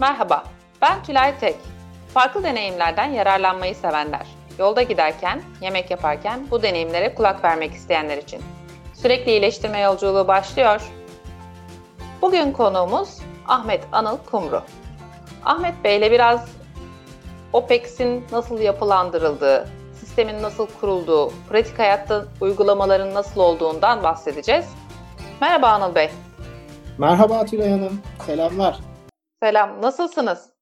Merhaba, ben Tülay Tek. Farklı deneyimlerden yararlanmayı sevenler, yolda giderken, yemek yaparken bu deneyimlere kulak vermek isteyenler için. Sürekli iyileştirme yolculuğu başlıyor. Bugün konuğumuz Ahmet Anıl Kumru. Ahmet Bey ile biraz OPEX'in nasıl yapılandırıldığı, sistemin nasıl kurulduğu, pratik hayatta uygulamaların nasıl olduğundan bahsedeceğiz. Merhaba Anıl Bey. Merhaba Tülay Hanım, selamlar. Selam, nasılsınız?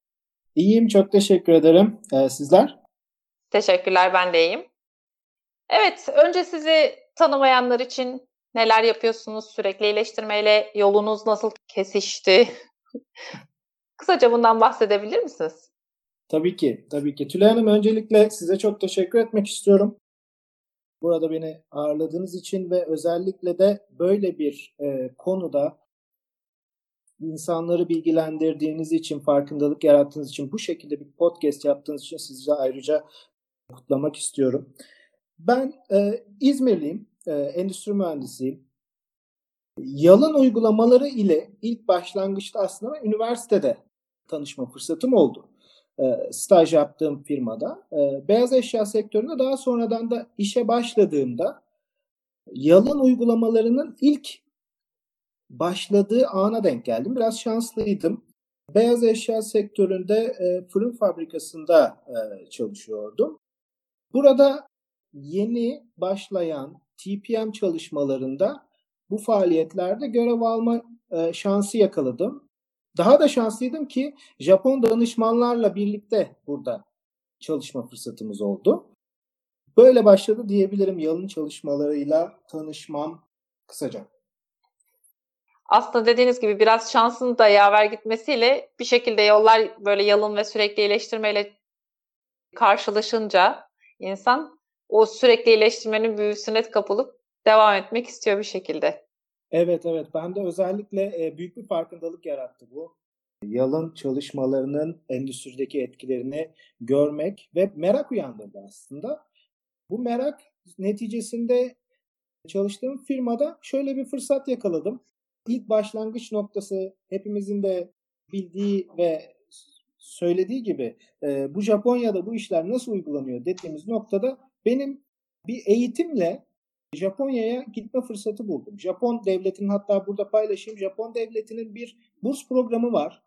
İyiyim, çok teşekkür ederim. Ee, sizler? Teşekkürler, ben de iyiyim. Evet, önce sizi tanımayanlar için neler yapıyorsunuz? Sürekli iyileştirmeyle yolunuz nasıl kesişti? Kısaca bundan bahsedebilir misiniz? Tabii ki, tabii ki. Tülay Hanım öncelikle size çok teşekkür etmek istiyorum. Burada beni ağırladığınız için ve özellikle de böyle bir e, konuda insanları bilgilendirdiğiniz için, farkındalık yarattığınız için, bu şekilde bir podcast yaptığınız için sizi ayrıca kutlamak istiyorum. Ben e, İzmirliyim, e, endüstri mühendisiyim. Yalın uygulamaları ile ilk başlangıçta aslında üniversitede tanışma fırsatım oldu. E, staj yaptığım firmada. E, beyaz eşya sektöründe daha sonradan da işe başladığımda yalın uygulamalarının ilk başladığı ana denk geldim. Biraz şanslıydım. Beyaz eşya sektöründe e, fırın fabrikasında e, çalışıyordum. Burada yeni başlayan TPM çalışmalarında bu faaliyetlerde görev alma e, şansı yakaladım. Daha da şanslıydım ki Japon danışmanlarla birlikte burada çalışma fırsatımız oldu. Böyle başladı diyebilirim yalın çalışmalarıyla tanışmam kısaca aslında dediğiniz gibi biraz şansın da yaver gitmesiyle bir şekilde yollar böyle yalın ve sürekli iyileştirmeyle karşılaşınca insan o sürekli iyileştirmenin büyüsüne kapılıp devam etmek istiyor bir şekilde. Evet evet ben de özellikle e, büyük bir farkındalık yarattı bu. Yalın çalışmalarının endüstrideki etkilerini görmek ve merak uyandırdı aslında. Bu merak neticesinde çalıştığım firmada şöyle bir fırsat yakaladım ilk başlangıç noktası hepimizin de bildiği ve söylediği gibi e, bu Japonya'da bu işler nasıl uygulanıyor dediğimiz noktada benim bir eğitimle Japonya'ya gitme fırsatı buldum. Japon devletinin hatta burada paylaşayım. Japon devletinin bir burs programı var.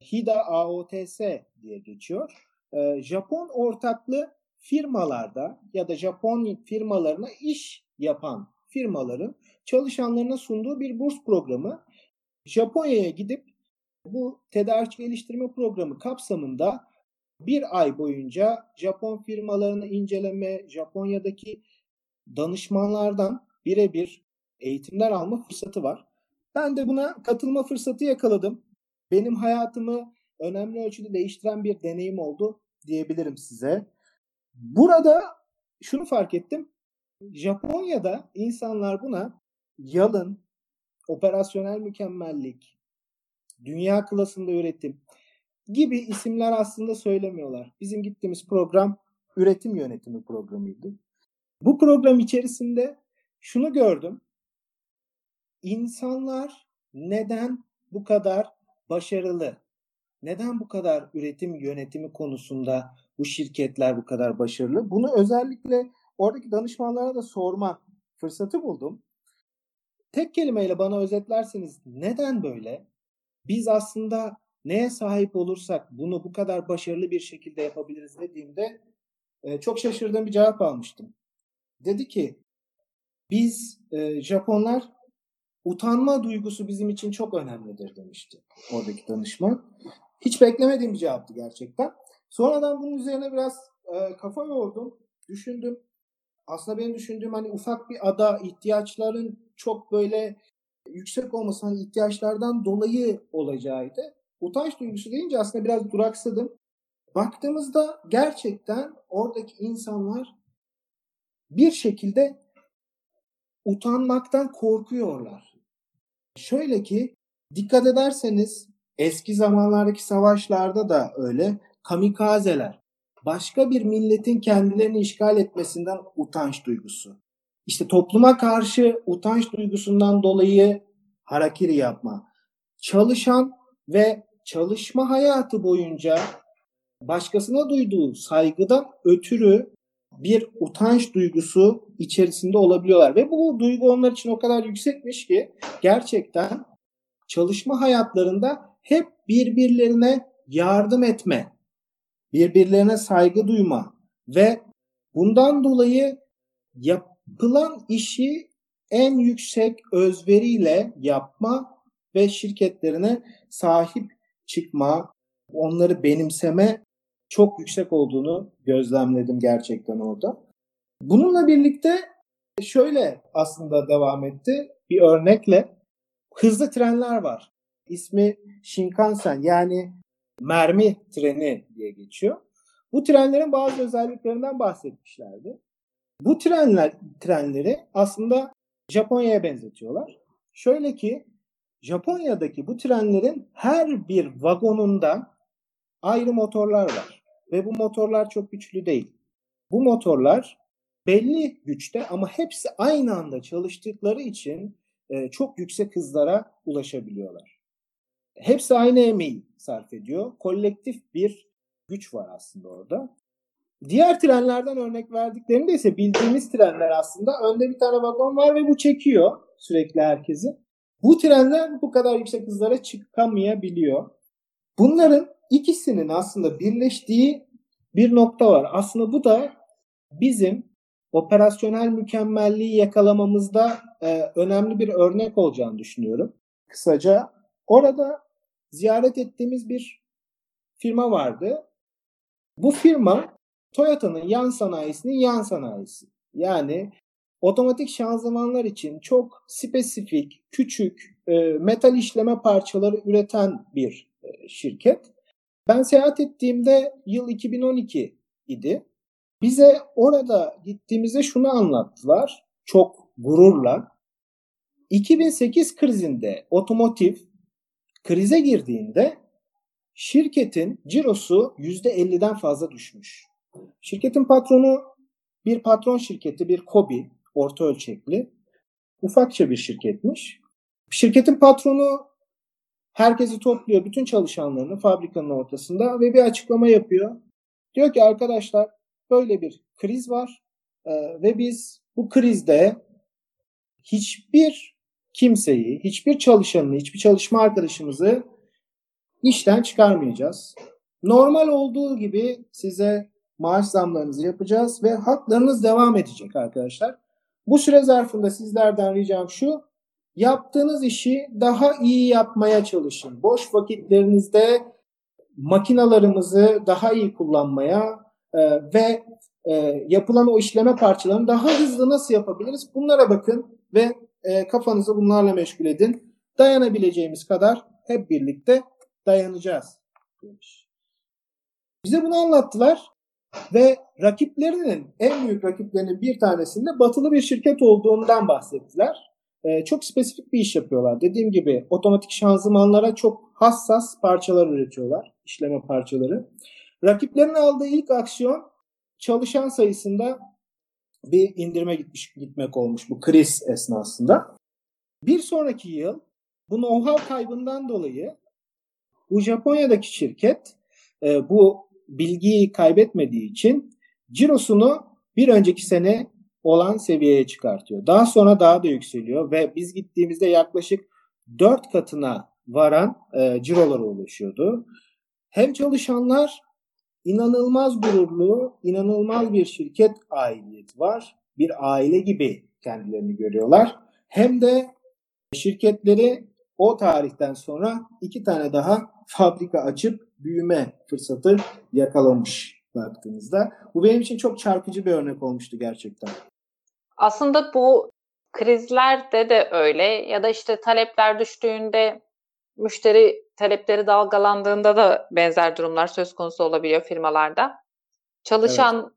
HIDA AOTS diye geçiyor. E, Japon ortaklı firmalarda ya da Japon firmalarına iş yapan firmaların çalışanlarına sunduğu bir burs programı. Japonya'ya gidip bu tedarik geliştirme programı kapsamında bir ay boyunca Japon firmalarını inceleme, Japonya'daki danışmanlardan birebir eğitimler alma fırsatı var. Ben de buna katılma fırsatı yakaladım. Benim hayatımı önemli ölçüde değiştiren bir deneyim oldu diyebilirim size. Burada şunu fark ettim. Japonya'da insanlar buna yalın, operasyonel mükemmellik, dünya klasında üretim gibi isimler aslında söylemiyorlar. Bizim gittiğimiz program üretim yönetimi programıydı. Bu program içerisinde şunu gördüm. İnsanlar neden bu kadar başarılı? Neden bu kadar üretim yönetimi konusunda bu şirketler bu kadar başarılı? Bunu özellikle oradaki danışmanlara da sorma fırsatı buldum. Tek kelimeyle bana özetlerseniz neden böyle? Biz aslında neye sahip olursak bunu bu kadar başarılı bir şekilde yapabiliriz dediğimde e, çok şaşırdığım bir cevap almıştım. Dedi ki biz e, Japonlar utanma duygusu bizim için çok önemlidir demişti oradaki danışman. Hiç beklemediğim bir cevaptı gerçekten. Sonradan bunun üzerine biraz e, kafa yordum, düşündüm aslında benim düşündüğüm hani ufak bir ada ihtiyaçların çok böyle yüksek olması hani ihtiyaçlardan dolayı olacağıydı. Utanç duygusu deyince aslında biraz duraksadım. Baktığımızda gerçekten oradaki insanlar bir şekilde utanmaktan korkuyorlar. Şöyle ki dikkat ederseniz eski zamanlardaki savaşlarda da öyle kamikazeler başka bir milletin kendilerini işgal etmesinden utanç duygusu. İşte topluma karşı utanç duygusundan dolayı harakiri yapma. Çalışan ve çalışma hayatı boyunca başkasına duyduğu saygıdan ötürü bir utanç duygusu içerisinde olabiliyorlar. Ve bu duygu onlar için o kadar yüksekmiş ki gerçekten çalışma hayatlarında hep birbirlerine yardım etme, birbirlerine saygı duyma ve bundan dolayı yapılan işi en yüksek özveriyle yapma ve şirketlerine sahip çıkma, onları benimseme çok yüksek olduğunu gözlemledim gerçekten orada. Bununla birlikte şöyle aslında devam etti. Bir örnekle hızlı trenler var. İsmi Shinkansen yani mermi treni diye geçiyor. Bu trenlerin bazı özelliklerinden bahsetmişlerdi. Bu trenler trenleri aslında Japonya'ya benzetiyorlar. Şöyle ki Japonya'daki bu trenlerin her bir vagonunda ayrı motorlar var. Ve bu motorlar çok güçlü değil. Bu motorlar belli güçte ama hepsi aynı anda çalıştıkları için e, çok yüksek hızlara ulaşabiliyorlar. Hepsi aynı emeği sarf ediyor. Kolektif bir güç var aslında orada. Diğer trenlerden örnek verdiklerinde ise bildiğimiz trenler aslında önde bir tane vagon var ve bu çekiyor sürekli herkesi. Bu trenler bu kadar yüksek hızlara çıkamayabiliyor. Bunların ikisinin aslında birleştiği bir nokta var. Aslında bu da bizim operasyonel mükemmelliği yakalamamızda e, önemli bir örnek olacağını düşünüyorum. Kısaca orada ziyaret ettiğimiz bir firma vardı. Bu firma Toyota'nın yan sanayisinin yan sanayisi. Yani otomatik şanzımanlar için çok spesifik, küçük e, metal işleme parçaları üreten bir e, şirket. Ben seyahat ettiğimde yıl 2012 idi. Bize orada gittiğimizde şunu anlattılar çok gururla. 2008 krizinde otomotiv krize girdiğinde şirketin cirosu %50'den fazla düşmüş. Şirketin patronu bir patron şirketi, bir kobi, orta ölçekli, ufakça bir şirketmiş. Şirketin patronu herkesi topluyor, bütün çalışanlarını fabrikanın ortasında ve bir açıklama yapıyor. Diyor ki arkadaşlar böyle bir kriz var ve biz bu krizde hiçbir kimseyi, hiçbir çalışanını, hiçbir çalışma arkadaşımızı işten çıkarmayacağız. Normal olduğu gibi size maaş zamlarınızı yapacağız ve haklarınız devam edecek arkadaşlar. Bu süre zarfında sizlerden ricam şu. Yaptığınız işi daha iyi yapmaya çalışın. Boş vakitlerinizde makinalarımızı daha iyi kullanmaya e, ve e, yapılan o işleme parçalarını daha hızlı nasıl yapabiliriz? Bunlara bakın ve e, kafanızı bunlarla meşgul edin. Dayanabileceğimiz kadar hep birlikte dayanacağız demiş. Bize bunu anlattılar ve rakiplerinin en büyük rakiplerinin bir tanesinde batılı bir şirket olduğundan bahsettiler. Ee, çok spesifik bir iş yapıyorlar. Dediğim gibi otomatik şanzımanlara çok hassas parçalar üretiyorlar. işleme parçaları. Rakiplerin aldığı ilk aksiyon çalışan sayısında bir indirime gitmiş gitmek olmuş bu kriz esnasında. Bir sonraki yıl bu know-how kaybından dolayı bu Japonya'daki şirket e, bu bilgiyi kaybetmediği için cirosunu bir önceki sene olan seviyeye çıkartıyor. Daha sonra daha da yükseliyor ve biz gittiğimizde yaklaşık 4 katına varan e, cirolara ulaşıyordu. Hem çalışanlar inanılmaz gururlu, inanılmaz bir şirket aidiyeti var. Bir aile gibi kendilerini görüyorlar. Hem de şirketleri o tarihten sonra iki tane daha fabrika açıp büyüme fırsatı yakalamış baktığınızda. Bu benim için çok çarpıcı bir örnek olmuştu gerçekten. Aslında bu krizlerde de öyle ya da işte talepler düştüğünde müşteri talepleri dalgalandığında da benzer durumlar söz konusu olabiliyor firmalarda. Çalışan evet.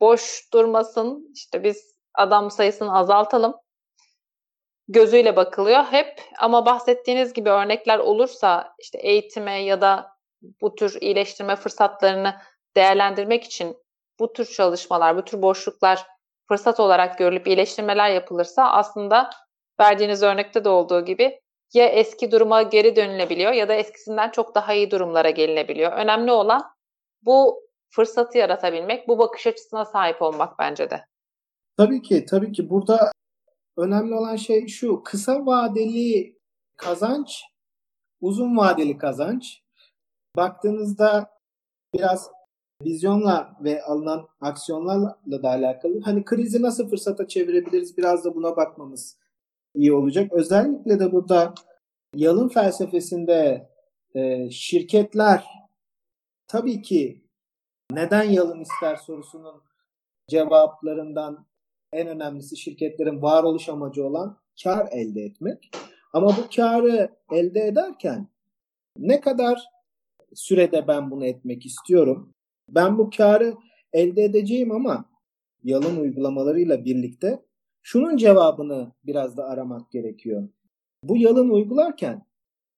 boş durmasın, işte biz adam sayısını azaltalım gözüyle bakılıyor hep ama bahsettiğiniz gibi örnekler olursa işte eğitime ya da bu tür iyileştirme fırsatlarını değerlendirmek için bu tür çalışmalar, bu tür boşluklar fırsat olarak görülüp iyileştirmeler yapılırsa aslında verdiğiniz örnekte de olduğu gibi ya eski duruma geri dönülebiliyor ya da eskisinden çok daha iyi durumlara gelinebiliyor. Önemli olan bu fırsatı yaratabilmek, bu bakış açısına sahip olmak bence de. Tabii ki, tabii ki. Burada önemli olan şey şu. Kısa vadeli kazanç, uzun vadeli kazanç. Baktığınızda biraz vizyonla ve alınan aksiyonlarla da alakalı. Hani krizi nasıl fırsata çevirebiliriz biraz da buna bakmamız iyi olacak. Özellikle de burada yalın felsefesinde e, şirketler tabii ki neden yalın ister sorusunun cevaplarından en önemlisi şirketlerin varoluş amacı olan kar elde etmek. Ama bu karı elde ederken ne kadar sürede ben bunu etmek istiyorum? Ben bu karı elde edeceğim ama yalın uygulamalarıyla birlikte şunun cevabını biraz da aramak gerekiyor. Bu yalın uygularken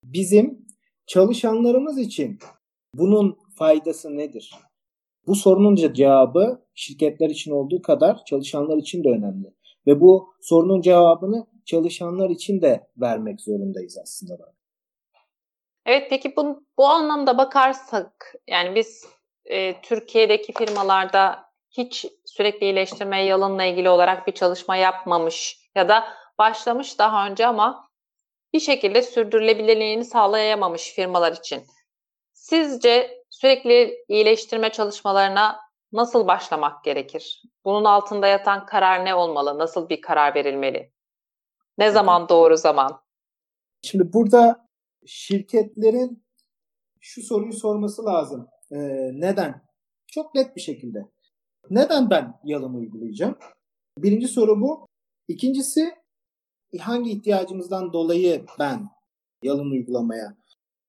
bizim çalışanlarımız için bunun faydası nedir? Bu sorunun cevabı şirketler için olduğu kadar çalışanlar için de önemli. Ve bu sorunun cevabını çalışanlar için de vermek zorundayız aslında. Evet peki bu, bu anlamda bakarsak yani biz e, Türkiye'deki firmalarda hiç sürekli iyileştirme yalınla ilgili olarak bir çalışma yapmamış ya da başlamış daha önce ama bir şekilde sürdürülebilirliğini sağlayamamış firmalar için. Sizce sürekli iyileştirme çalışmalarına nasıl başlamak gerekir? Bunun altında yatan karar ne olmalı? Nasıl bir karar verilmeli? Ne zaman doğru zaman? Şimdi burada şirketlerin şu soruyu sorması lazım. Ee, neden? Çok net bir şekilde. Neden ben yalın uygulayacağım? Birinci soru bu. İkincisi hangi ihtiyacımızdan dolayı ben yalın uygulamaya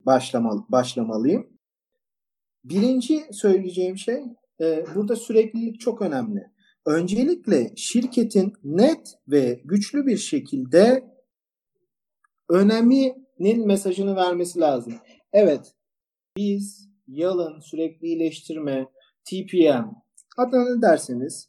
başlamalı, başlamalıyım? Birinci söyleyeceğim şey e, burada süreklilik çok önemli. Öncelikle şirketin net ve güçlü bir şekilde öneminin mesajını vermesi lazım. Evet biz yalın, sürekli iyileştirme, TPM adına ne derseniz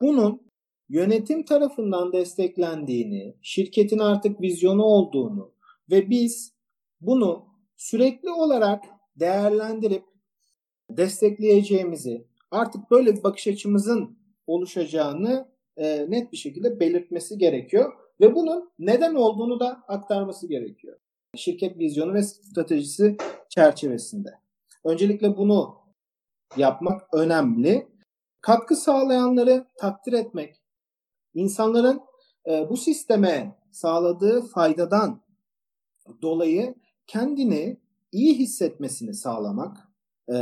bunun yönetim tarafından desteklendiğini, şirketin artık vizyonu olduğunu ve biz bunu sürekli olarak değerlendirip destekleyeceğimizi, artık böyle bir bakış açımızın oluşacağını e, net bir şekilde belirtmesi gerekiyor ve bunun neden olduğunu da aktarması gerekiyor. Şirket vizyonu ve stratejisi çerçevesinde. Öncelikle bunu yapmak önemli. Katkı sağlayanları takdir etmek, insanların e, bu sisteme sağladığı faydadan dolayı kendini iyi hissetmesini sağlamak, e,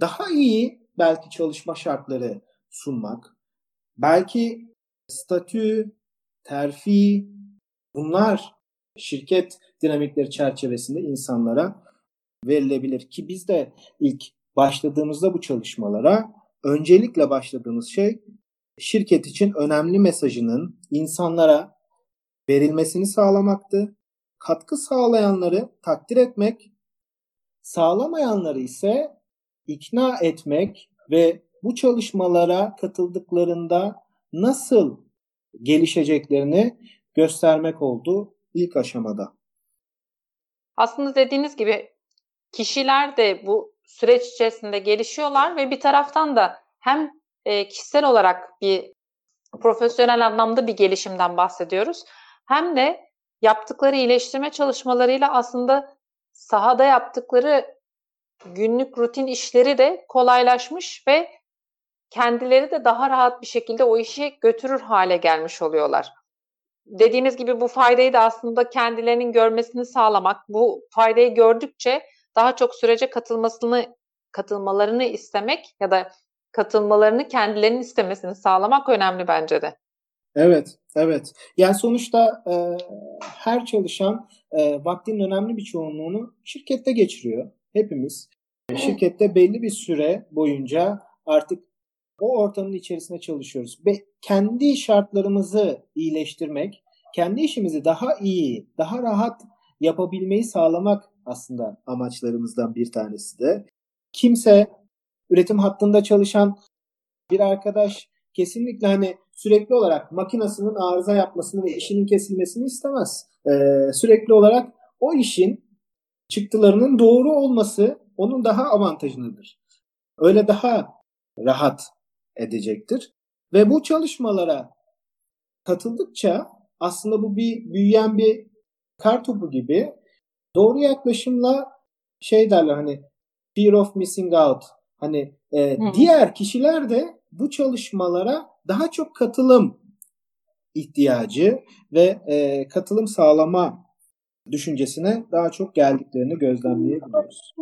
daha iyi belki çalışma şartları sunmak, belki statü, terfi bunlar şirket dinamikleri çerçevesinde insanlara verilebilir ki biz de ilk başladığımızda bu çalışmalara öncelikle başladığımız şey şirket için önemli mesajının insanlara verilmesini sağlamaktı. Katkı sağlayanları takdir etmek, sağlamayanları ise ikna etmek ve bu çalışmalara katıldıklarında nasıl gelişeceklerini göstermek oldu ilk aşamada. Aslında dediğiniz gibi kişiler de bu süreç içerisinde gelişiyorlar ve bir taraftan da hem e, kişisel olarak bir profesyonel anlamda bir gelişimden bahsediyoruz. Hem de yaptıkları iyileştirme çalışmalarıyla aslında sahada yaptıkları günlük rutin işleri de kolaylaşmış ve kendileri de daha rahat bir şekilde o işi götürür hale gelmiş oluyorlar. Dediğiniz gibi bu faydayı da aslında kendilerinin görmesini sağlamak, bu faydayı gördükçe daha çok sürece katılmasını katılmalarını istemek ya da katılmalarını kendilerinin istemesini sağlamak önemli bence de. Evet, evet. Yani sonuçta e, her çalışan e, vaktinin önemli bir çoğunluğunu şirkette geçiriyor. Hepimiz. Şirkette belli bir süre boyunca artık o ortamın içerisinde çalışıyoruz. Ve kendi şartlarımızı iyileştirmek, kendi işimizi daha iyi, daha rahat yapabilmeyi sağlamak aslında amaçlarımızdan bir tanesi de. Kimse üretim hattında çalışan bir arkadaş kesinlikle hani sürekli olarak makinasının arıza yapmasını ve işinin kesilmesini istemez. Ee, sürekli olarak o işin çıktılarının doğru olması onun daha avantajındadır. Öyle daha rahat edecektir. Ve bu çalışmalara katıldıkça aslında bu bir büyüyen bir kar topu gibi doğru yaklaşımla şey derler hani fear of missing out hani e, diğer kişiler de bu çalışmalara daha çok katılım ihtiyacı ve e, katılım sağlama düşüncesine daha çok geldiklerini gözlemleyebiliyoruz.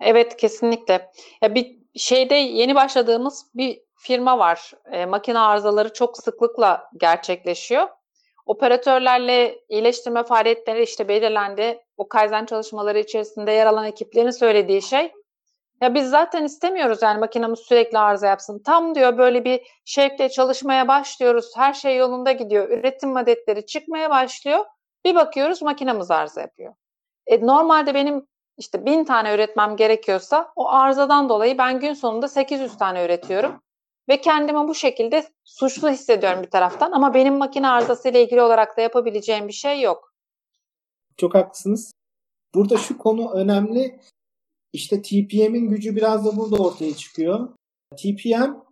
Evet kesinlikle. Ya bir şeyde yeni başladığımız bir firma var. E, makine arızaları çok sıklıkla gerçekleşiyor. Operatörlerle iyileştirme faaliyetleri işte belirlendi. O Kaizen çalışmaları içerisinde yer alan ekiplerin söylediği şey ya biz zaten istemiyoruz yani makinamız sürekli arıza yapsın. Tam diyor böyle bir şevkle çalışmaya başlıyoruz. Her şey yolunda gidiyor. Üretim adetleri çıkmaya başlıyor. Bir bakıyoruz makinamız arıza yapıyor. E, normalde benim işte bin tane üretmem gerekiyorsa o arızadan dolayı ben gün sonunda 800 tane üretiyorum. Ve kendimi bu şekilde suçlu hissediyorum bir taraftan ama benim makine arızası ile ilgili olarak da yapabileceğim bir şey yok. Çok haklısınız. Burada şu konu önemli. İşte TPM'in gücü biraz da burada ortaya çıkıyor. TPM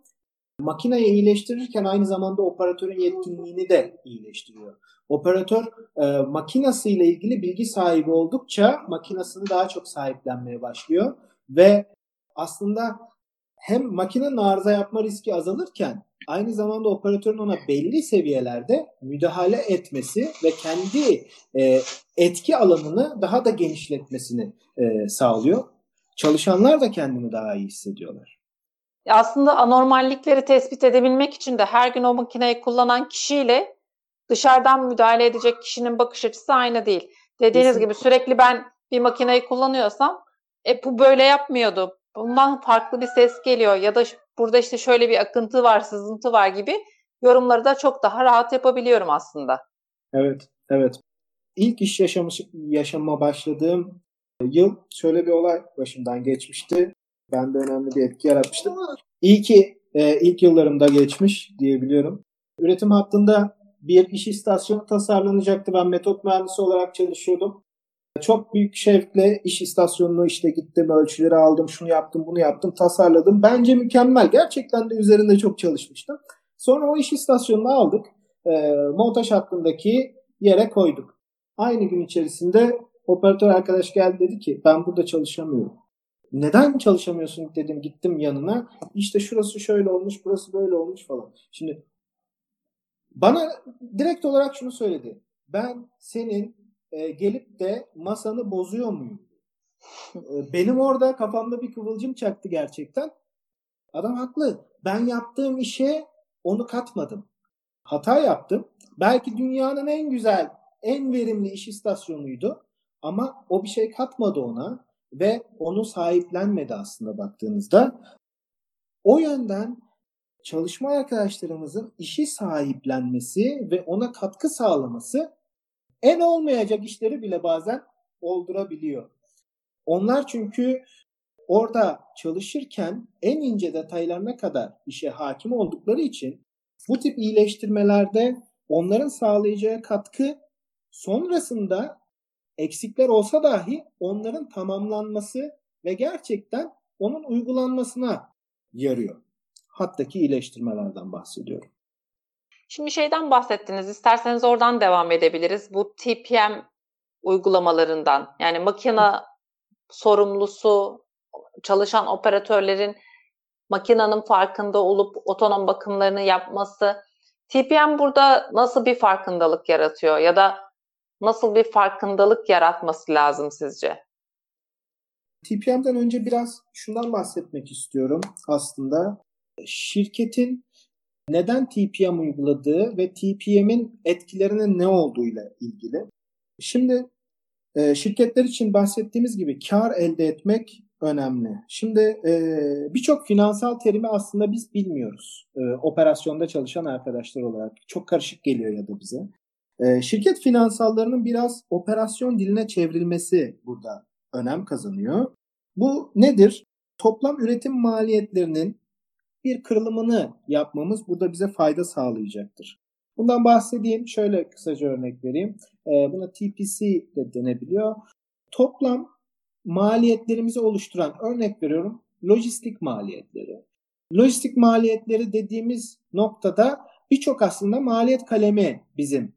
makineyi iyileştirirken aynı zamanda operatörün yetkinliğini de iyileştiriyor. Operatör e, makinası ile ilgili bilgi sahibi oldukça makinasını daha çok sahiplenmeye başlıyor ve aslında hem makinenin arıza yapma riski azalırken aynı zamanda operatörün ona belli seviyelerde müdahale etmesi ve kendi e, etki alanını daha da genişletmesini e, sağlıyor. Çalışanlar da kendini daha iyi hissediyorlar. Aslında anormallikleri tespit edebilmek için de her gün o makineyi kullanan kişiyle dışarıdan müdahale edecek kişinin bakış açısı aynı değil. Dediğiniz Kesinlikle. gibi sürekli ben bir makineyi kullanıyorsam e, bu böyle yapmıyordu. Bundan farklı bir ses geliyor ya da burada işte şöyle bir akıntı var, sızıntı var gibi yorumları da çok daha rahat yapabiliyorum aslında. Evet, evet. İlk iş yaşamış, yaşama başladığım yıl şöyle bir olay başımdan geçmişti. Ben de önemli bir etki yaratmıştı. İyi ki e, ilk yıllarımda geçmiş diyebiliyorum. Üretim hattında bir iş istasyonu tasarlanacaktı. Ben metot mühendisi olarak çalışıyordum. Çok büyük şevkle iş istasyonunu işte gittim, ölçüleri aldım, şunu yaptım, bunu yaptım, tasarladım. Bence mükemmel. Gerçekten de üzerinde çok çalışmıştım. Sonra o iş istasyonunu aldık. E, montaj hattındaki yere koyduk. Aynı gün içerisinde operatör arkadaş geldi dedi ki ben burada çalışamıyorum. Neden çalışamıyorsun dedim gittim yanına. İşte şurası şöyle olmuş, burası böyle olmuş falan. Şimdi bana direkt olarak şunu söyledi. Ben senin e, gelip de masanı bozuyor muyum? E, benim orada kafamda bir kıvılcım çaktı gerçekten. Adam haklı. Ben yaptığım işe onu katmadım. Hata yaptım. Belki dünyanın en güzel, en verimli iş istasyonuydu. Ama o bir şey katmadı ona ve onu sahiplenmedi aslında baktığınızda. O yönden çalışma arkadaşlarımızın işi sahiplenmesi ve ona katkı sağlaması en olmayacak işleri bile bazen oldurabiliyor. Onlar çünkü orada çalışırken en ince detaylarına kadar işe hakim oldukları için bu tip iyileştirmelerde onların sağlayacağı katkı sonrasında eksikler olsa dahi onların tamamlanması ve gerçekten onun uygulanmasına yarıyor. Hattaki iyileştirmelerden bahsediyorum. Şimdi şeyden bahsettiniz. İsterseniz oradan devam edebiliriz. Bu TPM uygulamalarından. Yani makina sorumlusu çalışan operatörlerin makinenin farkında olup otonom bakımlarını yapması. TPM burada nasıl bir farkındalık yaratıyor ya da nasıl bir farkındalık yaratması lazım sizce? TPM'den önce biraz şundan bahsetmek istiyorum aslında. Şirketin neden TPM uyguladığı ve TPM'in etkilerinin ne olduğuyla ilgili. Şimdi e, şirketler için bahsettiğimiz gibi kar elde etmek önemli. Şimdi e, birçok finansal terimi aslında biz bilmiyoruz. E, operasyonda çalışan arkadaşlar olarak çok karışık geliyor ya da bize. Şirket finansallarının biraz operasyon diline çevrilmesi burada önem kazanıyor. Bu nedir? Toplam üretim maliyetlerinin bir kırılımını yapmamız burada bize fayda sağlayacaktır. Bundan bahsedeyim. Şöyle kısaca örnek vereyim. E, buna TPC de denebiliyor. Toplam maliyetlerimizi oluşturan örnek veriyorum lojistik maliyetleri. Lojistik maliyetleri dediğimiz noktada birçok aslında maliyet kalemi bizim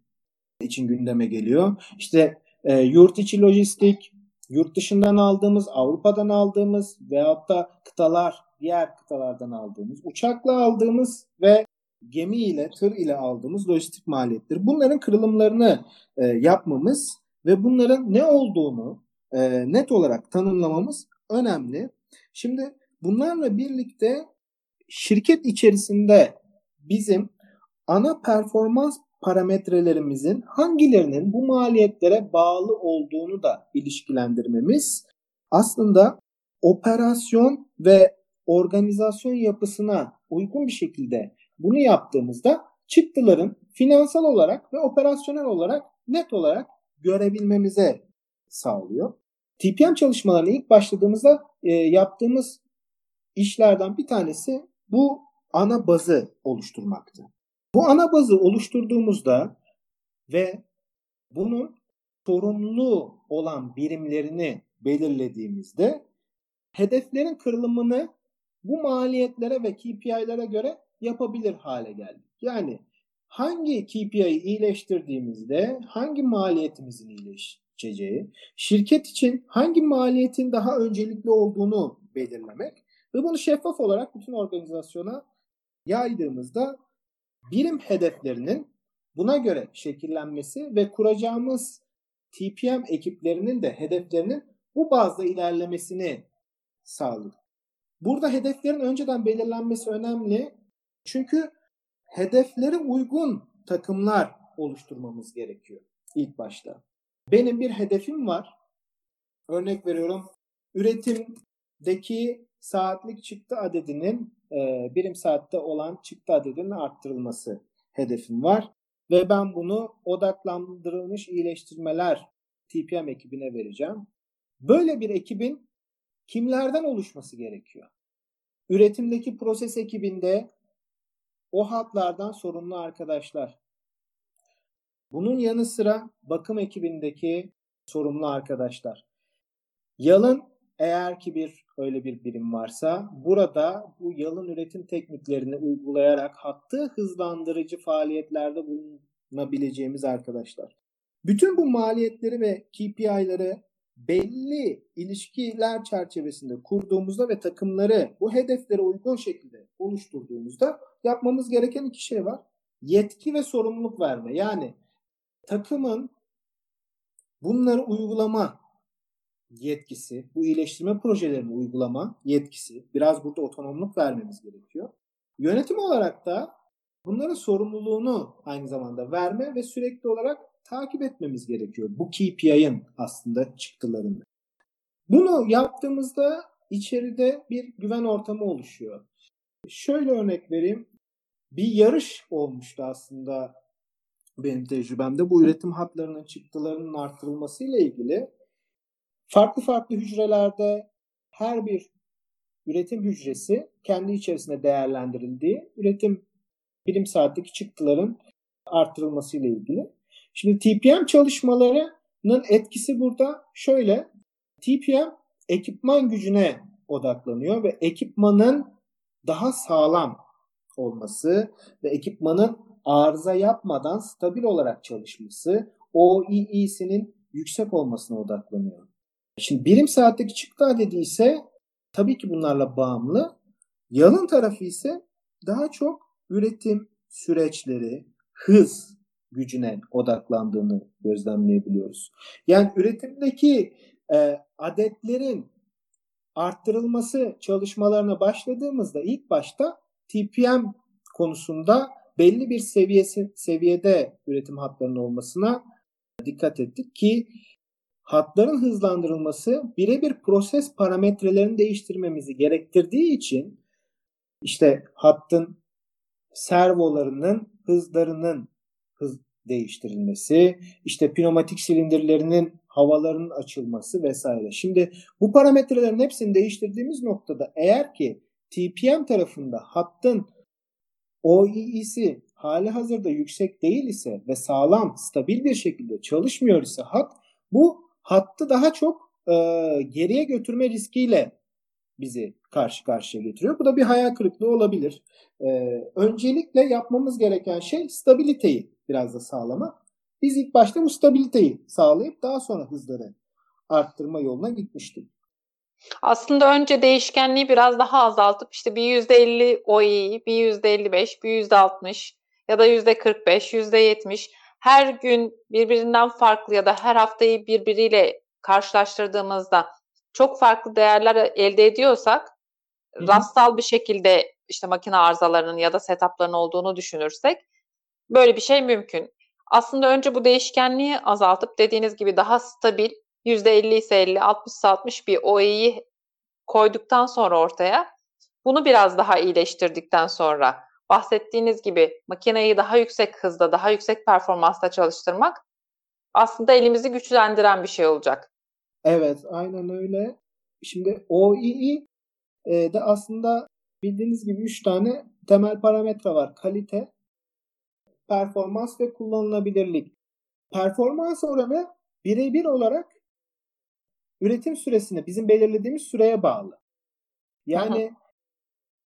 için gündeme geliyor. İşte e, yurt içi lojistik, yurt dışından aldığımız, Avrupa'dan aldığımız veyahut da kıtalar, diğer kıtalardan aldığımız, uçakla aldığımız ve gemi ile, tır ile aldığımız lojistik maliyetleri. Bunların kırılımlarını e, yapmamız ve bunların ne olduğunu e, net olarak tanımlamamız önemli. Şimdi bunlarla birlikte şirket içerisinde bizim ana performans parametrelerimizin hangilerinin bu maliyetlere bağlı olduğunu da ilişkilendirmemiz aslında operasyon ve organizasyon yapısına uygun bir şekilde bunu yaptığımızda çıktıların finansal olarak ve operasyonel olarak net olarak görebilmemize sağlıyor. TPM çalışmalarına ilk başladığımızda e, yaptığımız işlerden bir tanesi bu ana bazı oluşturmaktı. Bu ana bazı oluşturduğumuzda ve bunun sorumlu olan birimlerini belirlediğimizde hedeflerin kırılımını bu maliyetlere ve KPI'lere göre yapabilir hale geldik. Yani hangi KPI'yi iyileştirdiğimizde hangi maliyetimizin iyileşeceği, şirket için hangi maliyetin daha öncelikli olduğunu belirlemek ve bunu şeffaf olarak bütün organizasyona yaydığımızda birim hedeflerinin buna göre şekillenmesi ve kuracağımız TPM ekiplerinin de hedeflerinin bu bazda ilerlemesini sağladı. Burada hedeflerin önceden belirlenmesi önemli. Çünkü hedeflere uygun takımlar oluşturmamız gerekiyor ilk başta. Benim bir hedefim var. Örnek veriyorum. Üretimdeki saatlik çıktı adedinin e, birim saatte olan çıktı adedinin arttırılması hedefim var. Ve ben bunu odaklandırılmış iyileştirmeler TPM ekibine vereceğim. Böyle bir ekibin kimlerden oluşması gerekiyor? Üretimdeki proses ekibinde o hatlardan sorumlu arkadaşlar. Bunun yanı sıra bakım ekibindeki sorumlu arkadaşlar. Yalın eğer ki bir öyle bir birim varsa burada bu yalın üretim tekniklerini uygulayarak hattı hızlandırıcı faaliyetlerde bulunabileceğimiz arkadaşlar. Bütün bu maliyetleri ve KPI'ları belli ilişkiler çerçevesinde kurduğumuzda ve takımları bu hedeflere uygun şekilde oluşturduğumuzda yapmamız gereken iki şey var. Yetki ve sorumluluk verme. Yani takımın bunları uygulama yetkisi, bu iyileştirme projelerini uygulama yetkisi, biraz burada otonomluk vermemiz gerekiyor. Yönetim olarak da bunların sorumluluğunu aynı zamanda verme ve sürekli olarak takip etmemiz gerekiyor. Bu KPI'ın aslında çıktılarını. Bunu yaptığımızda içeride bir güven ortamı oluşuyor. Şöyle örnek vereyim. Bir yarış olmuştu aslında benim tecrübemde. Bu üretim hatlarının çıktılarının artırılması ile ilgili farklı farklı hücrelerde her bir üretim hücresi kendi içerisinde değerlendirildiği üretim birim saatlik çıktıların artırılması ile ilgili. Şimdi TPM çalışmalarının etkisi burada şöyle. TPM ekipman gücüne odaklanıyor ve ekipmanın daha sağlam olması ve ekipmanın arıza yapmadan stabil olarak çalışması, OEE'sinin yüksek olmasına odaklanıyor. Şimdi birim saatteki çıktı adedi ise tabii ki bunlarla bağımlı. Yalın tarafı ise daha çok üretim süreçleri, hız, gücüne odaklandığını gözlemleyebiliyoruz. Yani üretimdeki e, adetlerin arttırılması çalışmalarına başladığımızda ilk başta TPM konusunda belli bir seviyesi seviyede üretim hatlarının olmasına dikkat ettik ki hatların hızlandırılması birebir proses parametrelerini değiştirmemizi gerektirdiği için işte hattın servolarının hızlarının hız değiştirilmesi, işte pneumatik silindirlerinin havaların açılması vesaire. Şimdi bu parametrelerin hepsini değiştirdiğimiz noktada eğer ki TPM tarafında hattın OEE'si hali hazırda yüksek değil ise ve sağlam, stabil bir şekilde çalışmıyor ise hat bu hattı daha çok e, geriye götürme riskiyle bizi karşı karşıya getiriyor. Bu da bir hayal kırıklığı olabilir. E, öncelikle yapmamız gereken şey stabiliteyi biraz da sağlamak. Biz ilk başta bu stabiliteyi sağlayıp daha sonra hızları arttırma yoluna gitmiştik. Aslında önce değişkenliği biraz daha azaltıp işte bir %50 OE'yi, bir %55, bir %60 ya da %45, %70 her gün birbirinden farklı ya da her haftayı birbiriyle karşılaştırdığımızda çok farklı değerler elde ediyorsak Hı-hı. rastsal bir şekilde işte makine arızalarının ya da setupların olduğunu düşünürsek böyle bir şey mümkün. Aslında önce bu değişkenliği azaltıp dediğiniz gibi daha stabil %50 ise 50, 60 ise 60 bir OE'yi koyduktan sonra ortaya bunu biraz daha iyileştirdikten sonra bahsettiğiniz gibi makineyi daha yüksek hızda, daha yüksek performansta çalıştırmak aslında elimizi güçlendiren bir şey olacak. Evet, aynen öyle. Şimdi OEE e, de aslında bildiğiniz gibi 3 tane temel parametre var. Kalite, performans ve kullanılabilirlik. Performans oranı birebir olarak üretim süresine bizim belirlediğimiz süreye bağlı. Yani Aha.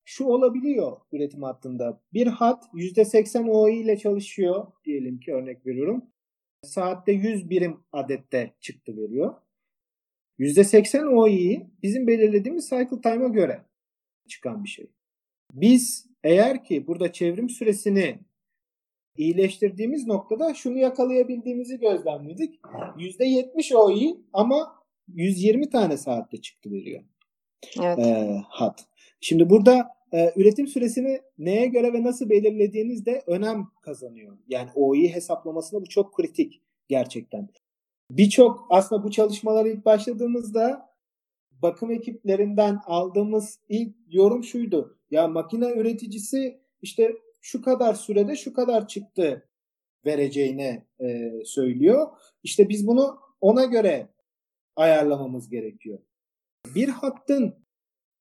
şu olabiliyor üretim hattında. Bir hat %80 OI ile çalışıyor diyelim ki örnek veriyorum. Saatte 100 birim adette çıktı veriyor. %80 OI'yi bizim belirlediğimiz cycle time'a göre çıkan bir şey. Biz eğer ki burada çevrim süresini iyileştirdiğimiz noktada şunu yakalayabildiğimizi gözlemledik. %70 OI ama 120 tane saatte çıktı veriyor. Evet. E, hat. Şimdi burada e, üretim süresini neye göre ve nasıl belirlediğiniz de önem kazanıyor. Yani OI hesaplamasında bu çok kritik gerçekten. Birçok aslında bu çalışmalara ilk başladığımızda bakım ekiplerinden aldığımız ilk yorum şuydu. Ya makine üreticisi işte şu kadar sürede şu kadar çıktı vereceğine e, söylüyor. İşte biz bunu ona göre ayarlamamız gerekiyor. Bir hattın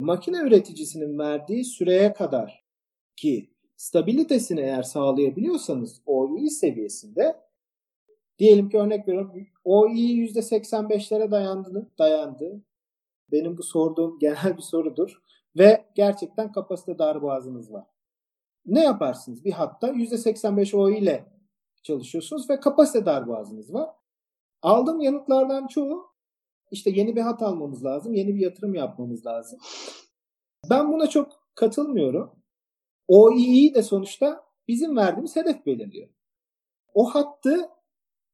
makine üreticisinin verdiği süreye kadar ki stabilitesini eğer sağlayabiliyorsanız OEE seviyesinde diyelim ki örnek veriyorum OEE %85'lere dayandı, dayandı. Benim bu sorduğum genel bir sorudur. Ve gerçekten kapasite darboğazınız var. Ne yaparsınız? Bir hatta %85 OE ile çalışıyorsunuz ve kapasite darboğazınız var. Aldığım yanıtlardan çoğu işte yeni bir hat almamız lazım, yeni bir yatırım yapmamız lazım. Ben buna çok katılmıyorum. OEE de sonuçta bizim verdiğimiz hedef belirliyor. O hattı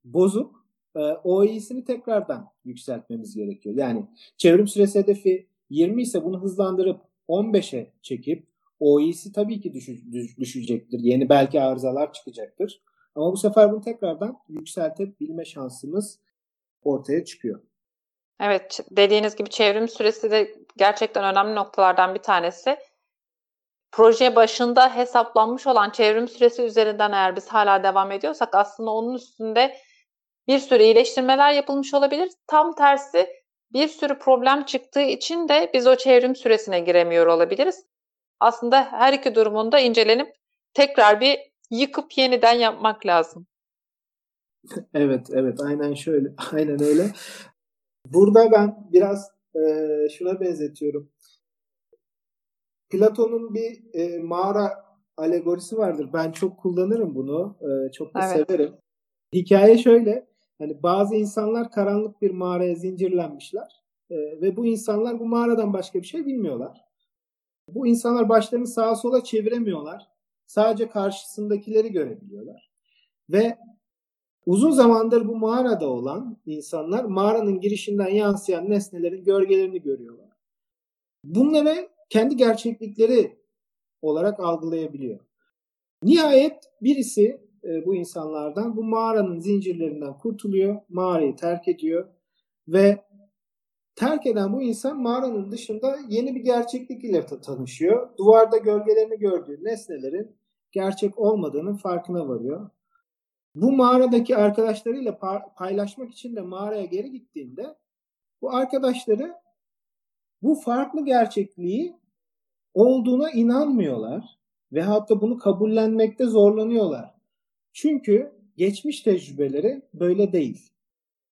bozup e, OEE'sini tekrardan yükseltmemiz gerekiyor. Yani çevrim süresi hedefi 20 ise bunu hızlandırıp 15'e çekip OEE'si tabii ki düş, düşecektir. Yeni belki arızalar çıkacaktır. Ama bu sefer bunu tekrardan yükseltebilme şansımız ortaya çıkıyor. Evet, dediğiniz gibi çevrim süresi de gerçekten önemli noktalardan bir tanesi. Proje başında hesaplanmış olan çevrim süresi üzerinden eğer biz hala devam ediyorsak aslında onun üstünde bir sürü iyileştirmeler yapılmış olabilir. Tam tersi bir sürü problem çıktığı için de biz o çevrim süresine giremiyor olabiliriz. Aslında her iki durumunda incelenip tekrar bir yıkıp yeniden yapmak lazım. Evet, evet. Aynen şöyle. Aynen öyle. Burada ben biraz e, şuna benzetiyorum. Platon'un bir e, mağara alegorisi vardır. Ben çok kullanırım bunu. E, çok da evet. severim. Hikaye şöyle. Hani bazı insanlar karanlık bir mağaraya zincirlenmişler. E, ve bu insanlar bu mağaradan başka bir şey bilmiyorlar. Bu insanlar başlarını sağa sola çeviremiyorlar. Sadece karşısındakileri görebiliyorlar. Ve Uzun zamandır bu mağarada olan insanlar mağaranın girişinden yansıyan nesnelerin gölgelerini görüyorlar. Bunları kendi gerçeklikleri olarak algılayabiliyor. Nihayet birisi e, bu insanlardan bu mağaranın zincirlerinden kurtuluyor, mağarayı terk ediyor ve terk eden bu insan mağaranın dışında yeni bir gerçeklik ile tanışıyor. Duvarda gölgelerini gördüğü nesnelerin gerçek olmadığının farkına varıyor bu mağaradaki arkadaşlarıyla paylaşmak için de mağaraya geri gittiğinde bu arkadaşları bu farklı gerçekliği olduğuna inanmıyorlar veyahut da bunu kabullenmekte zorlanıyorlar. Çünkü geçmiş tecrübeleri böyle değil.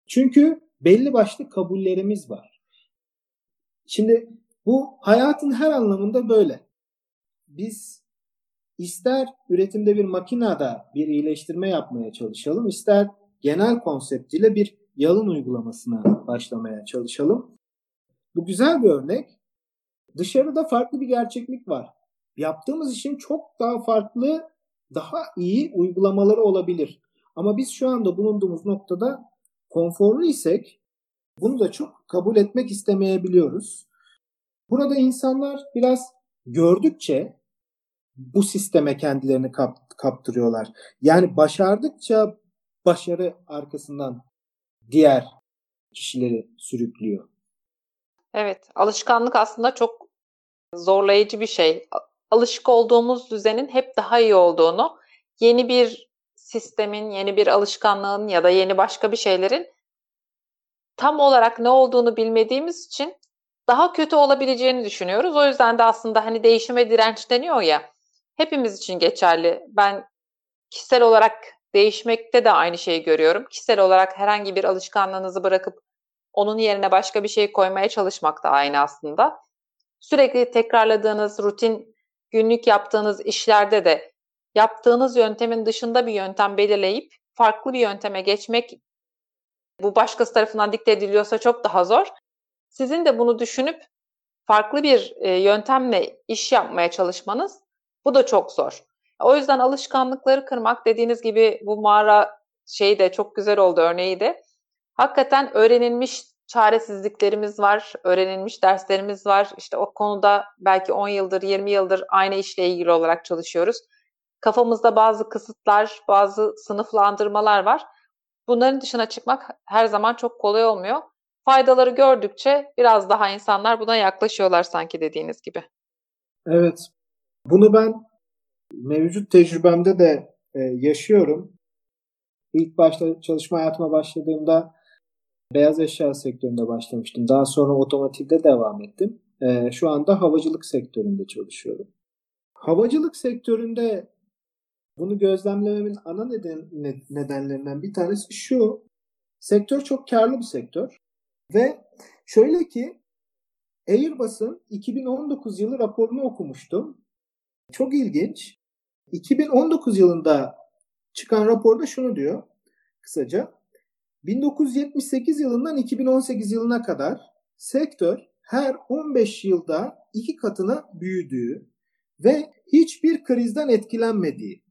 Çünkü belli başlı kabullerimiz var. Şimdi bu hayatın her anlamında böyle. Biz ister üretimde bir makinada bir iyileştirme yapmaya çalışalım, ister genel konseptiyle bir yalın uygulamasına başlamaya çalışalım. Bu güzel bir örnek. Dışarıda farklı bir gerçeklik var. Yaptığımız işin çok daha farklı, daha iyi uygulamaları olabilir. Ama biz şu anda bulunduğumuz noktada konforlu isek bunu da çok kabul etmek istemeyebiliyoruz. Burada insanlar biraz gördükçe bu sisteme kendilerini kap, kaptırıyorlar. Yani başardıkça başarı arkasından diğer kişileri sürüklüyor. Evet, alışkanlık aslında çok zorlayıcı bir şey. Alışık olduğumuz düzenin hep daha iyi olduğunu, yeni bir sistemin, yeni bir alışkanlığın ya da yeni başka bir şeylerin tam olarak ne olduğunu bilmediğimiz için daha kötü olabileceğini düşünüyoruz. O yüzden de aslında hani değişime direnç deniyor ya. Hepimiz için geçerli. Ben kişisel olarak değişmekte de aynı şeyi görüyorum. Kişisel olarak herhangi bir alışkanlığınızı bırakıp onun yerine başka bir şey koymaya çalışmak da aynı aslında. Sürekli tekrarladığınız rutin günlük yaptığınız işlerde de yaptığınız yöntemin dışında bir yöntem belirleyip farklı bir yönteme geçmek bu başkası tarafından dikte ediliyorsa çok daha zor. Sizin de bunu düşünüp farklı bir e, yöntemle iş yapmaya çalışmanız bu da çok zor. O yüzden alışkanlıkları kırmak dediğiniz gibi bu mağara şeyi de çok güzel oldu örneği de. Hakikaten öğrenilmiş çaresizliklerimiz var, öğrenilmiş derslerimiz var. İşte o konuda belki 10 yıldır, 20 yıldır aynı işle ilgili olarak çalışıyoruz. Kafamızda bazı kısıtlar, bazı sınıflandırmalar var. Bunların dışına çıkmak her zaman çok kolay olmuyor. Faydaları gördükçe biraz daha insanlar buna yaklaşıyorlar sanki dediğiniz gibi. Evet. Bunu ben mevcut tecrübemde de e, yaşıyorum. İlk başta çalışma hayatıma başladığımda beyaz eşya sektöründe başlamıştım. Daha sonra otomotivde devam ettim. E, şu anda havacılık sektöründe çalışıyorum. Havacılık sektöründe bunu gözlemlememin ana neden, nedenlerinden bir tanesi şu. Sektör çok karlı bir sektör. Ve şöyle ki Airbus'un 2019 yılı raporunu okumuştum. Çok ilginç. 2019 yılında çıkan raporda şunu diyor kısaca. 1978 yılından 2018 yılına kadar sektör her 15 yılda iki katına büyüdüğü ve hiçbir krizden etkilenmediği.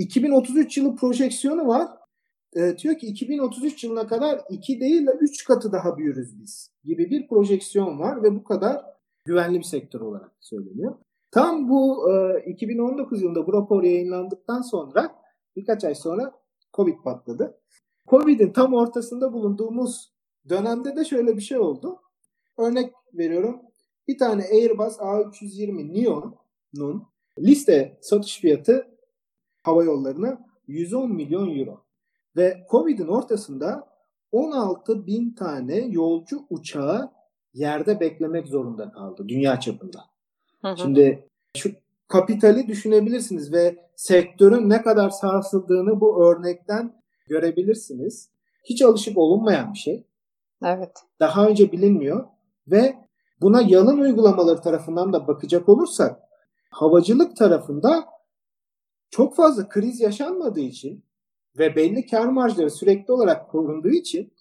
2033 yılı projeksiyonu var. E, diyor ki 2033 yılına kadar 2 değil de 3 katı daha büyürüz biz gibi bir projeksiyon var ve bu kadar güvenli bir sektör olarak söyleniyor. Tam bu e, 2019 yılında bu rapor yayınlandıktan sonra birkaç ay sonra Covid patladı. Covid'in tam ortasında bulunduğumuz dönemde de şöyle bir şey oldu. Örnek veriyorum. Bir tane Airbus A320 Neo'nun liste satış fiyatı hava yollarına 110 milyon euro. Ve Covid'in ortasında 16 bin tane yolcu uçağı yerde beklemek zorunda kaldı dünya çapında. Hı hı. Şimdi şu kapitali düşünebilirsiniz ve sektörün ne kadar sarsıldığını bu örnekten görebilirsiniz. Hiç alışık olunmayan bir şey. Evet. Daha önce bilinmiyor ve buna yalın uygulamaları tarafından da bakacak olursak havacılık tarafında çok fazla kriz yaşanmadığı için ve belli kar marjları sürekli olarak korunduğu için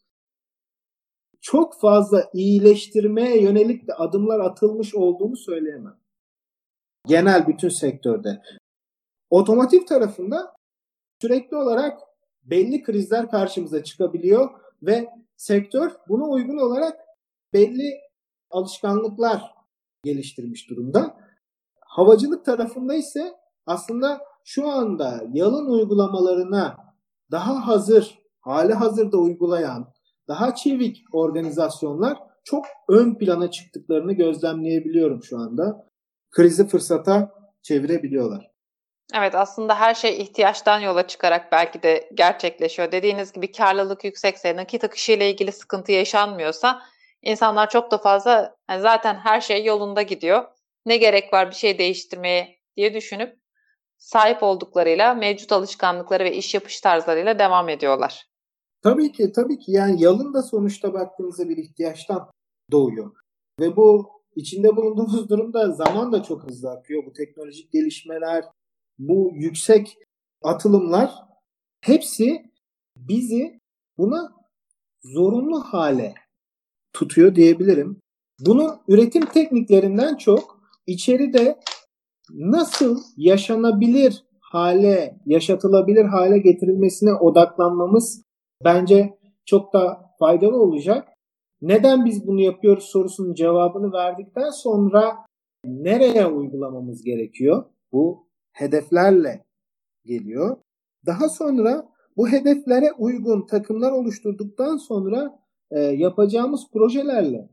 çok fazla iyileştirmeye yönelik de adımlar atılmış olduğunu söyleyemem. Genel bütün sektörde. Otomotiv tarafında sürekli olarak belli krizler karşımıza çıkabiliyor ve sektör buna uygun olarak belli alışkanlıklar geliştirmiş durumda. Havacılık tarafında ise aslında şu anda yalın uygulamalarına daha hazır, hali hazırda uygulayan, daha çevik organizasyonlar çok ön plana çıktıklarını gözlemleyebiliyorum şu anda. Krizi fırsata çevirebiliyorlar. Evet aslında her şey ihtiyaçtan yola çıkarak belki de gerçekleşiyor. Dediğiniz gibi karlılık yüksekse, nakit akışı ile ilgili sıkıntı yaşanmıyorsa insanlar çok da fazla yani zaten her şey yolunda gidiyor. Ne gerek var bir şey değiştirmeye diye düşünüp sahip olduklarıyla, mevcut alışkanlıkları ve iş yapış tarzlarıyla devam ediyorlar. Tabii ki, tabii ki. Yani yalın da sonuçta baktığınızda bir ihtiyaçtan doğuyor. Ve bu içinde bulunduğumuz durumda zaman da çok hızlı akıyor. Bu teknolojik gelişmeler, bu yüksek atılımlar hepsi bizi buna zorunlu hale tutuyor diyebilirim. Bunun üretim tekniklerinden çok içeride nasıl yaşanabilir hale, yaşatılabilir hale getirilmesine odaklanmamız bence çok da faydalı olacak. Neden biz bunu yapıyoruz sorusunun cevabını verdikten sonra nereye uygulamamız gerekiyor? Bu hedeflerle geliyor. Daha sonra bu hedeflere uygun takımlar oluşturduktan sonra e, yapacağımız projelerle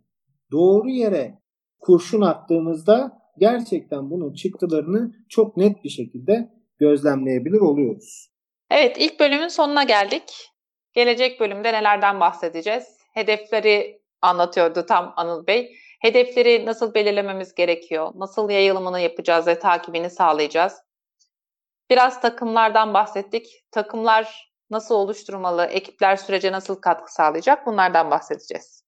doğru yere kurşun attığımızda gerçekten bunun çıktılarını çok net bir şekilde gözlemleyebilir oluyoruz. Evet ilk bölümün sonuna geldik. Gelecek bölümde nelerden bahsedeceğiz? Hedefleri anlatıyordu tam Anıl Bey. Hedefleri nasıl belirlememiz gerekiyor? Nasıl yayılımını yapacağız ve takibini sağlayacağız? Biraz takımlardan bahsettik. Takımlar nasıl oluşturmalı? Ekipler sürece nasıl katkı sağlayacak? Bunlardan bahsedeceğiz.